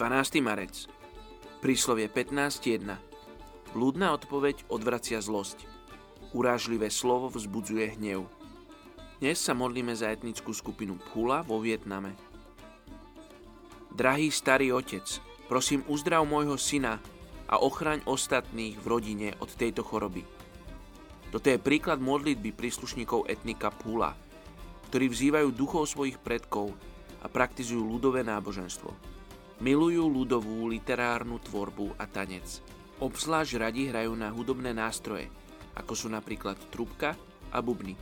12. marec. Príslovie 15.1. Blúdna odpoveď odvracia zlosť. Urážlivé slovo vzbudzuje hnev. Dnes sa modlíme za etnickú skupinu Phula vo Vietname. Drahý starý otec, prosím uzdrav môjho syna a ochraň ostatných v rodine od tejto choroby. Toto je príklad modlitby príslušníkov etnika Pula, ktorí vzývajú duchov svojich predkov a praktizujú ľudové náboženstvo. Milujú ľudovú literárnu tvorbu a tanec. Obzvlášť radi hrajú na hudobné nástroje, ako sú napríklad trubka a bubny.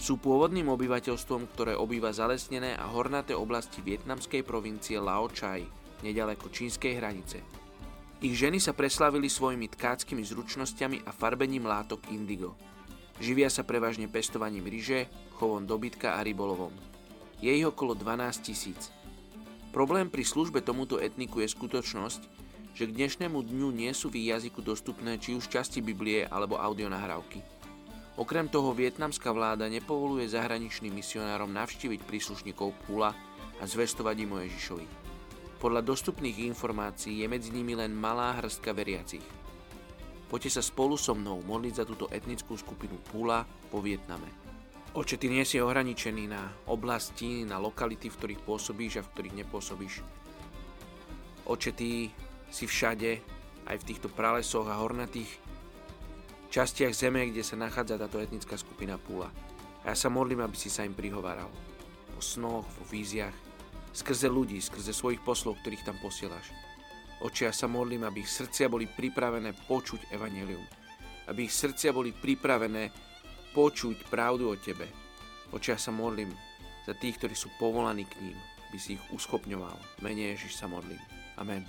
Sú pôvodným obyvateľstvom, ktoré obýva zalesnené a hornaté oblasti vietnamskej provincie Lao Chai, nedaleko čínskej hranice. Ich ženy sa preslávili svojimi tkáckými zručnosťami a farbením látok indigo. Živia sa prevažne pestovaním ryže, chovom dobytka a rybolovom. Je ich okolo 12 tisíc. Problém pri službe tomuto etniku je skutočnosť, že k dnešnému dňu nie sú v jazyku dostupné či už časti Biblie alebo audionahrávky. Okrem toho vietnamská vláda nepovoluje zahraničným misionárom navštíviť príslušníkov Pula a zvestovať im o Ježišovi. Podľa dostupných informácií je medzi nimi len malá hrstka veriacich. Poďte sa spolu so mnou modliť za túto etnickú skupinu Pula po Vietname. Oče, ty nie si ohraničený na oblasti, na lokality, v ktorých pôsobíš a v ktorých nepôsobíš. Oče, ty si všade, aj v týchto pralesoch a hornatých častiach zeme, kde sa nachádza táto etnická skupina Púla. A ja sa modlím, aby si sa im prihováral. Po snoch, vo víziach, skrze ľudí, skrze svojich poslov, ktorých tam posielaš. Oči, ja sa modlím, aby ich srdcia boli pripravené počuť evanelium. Aby ich srdcia boli pripravené počuť pravdu o Tebe. Oče, ja sa modlím za tých, ktorí sú povolaní k ním, aby si ich uschopňoval. Menej Ježiš sa modlím. Amen.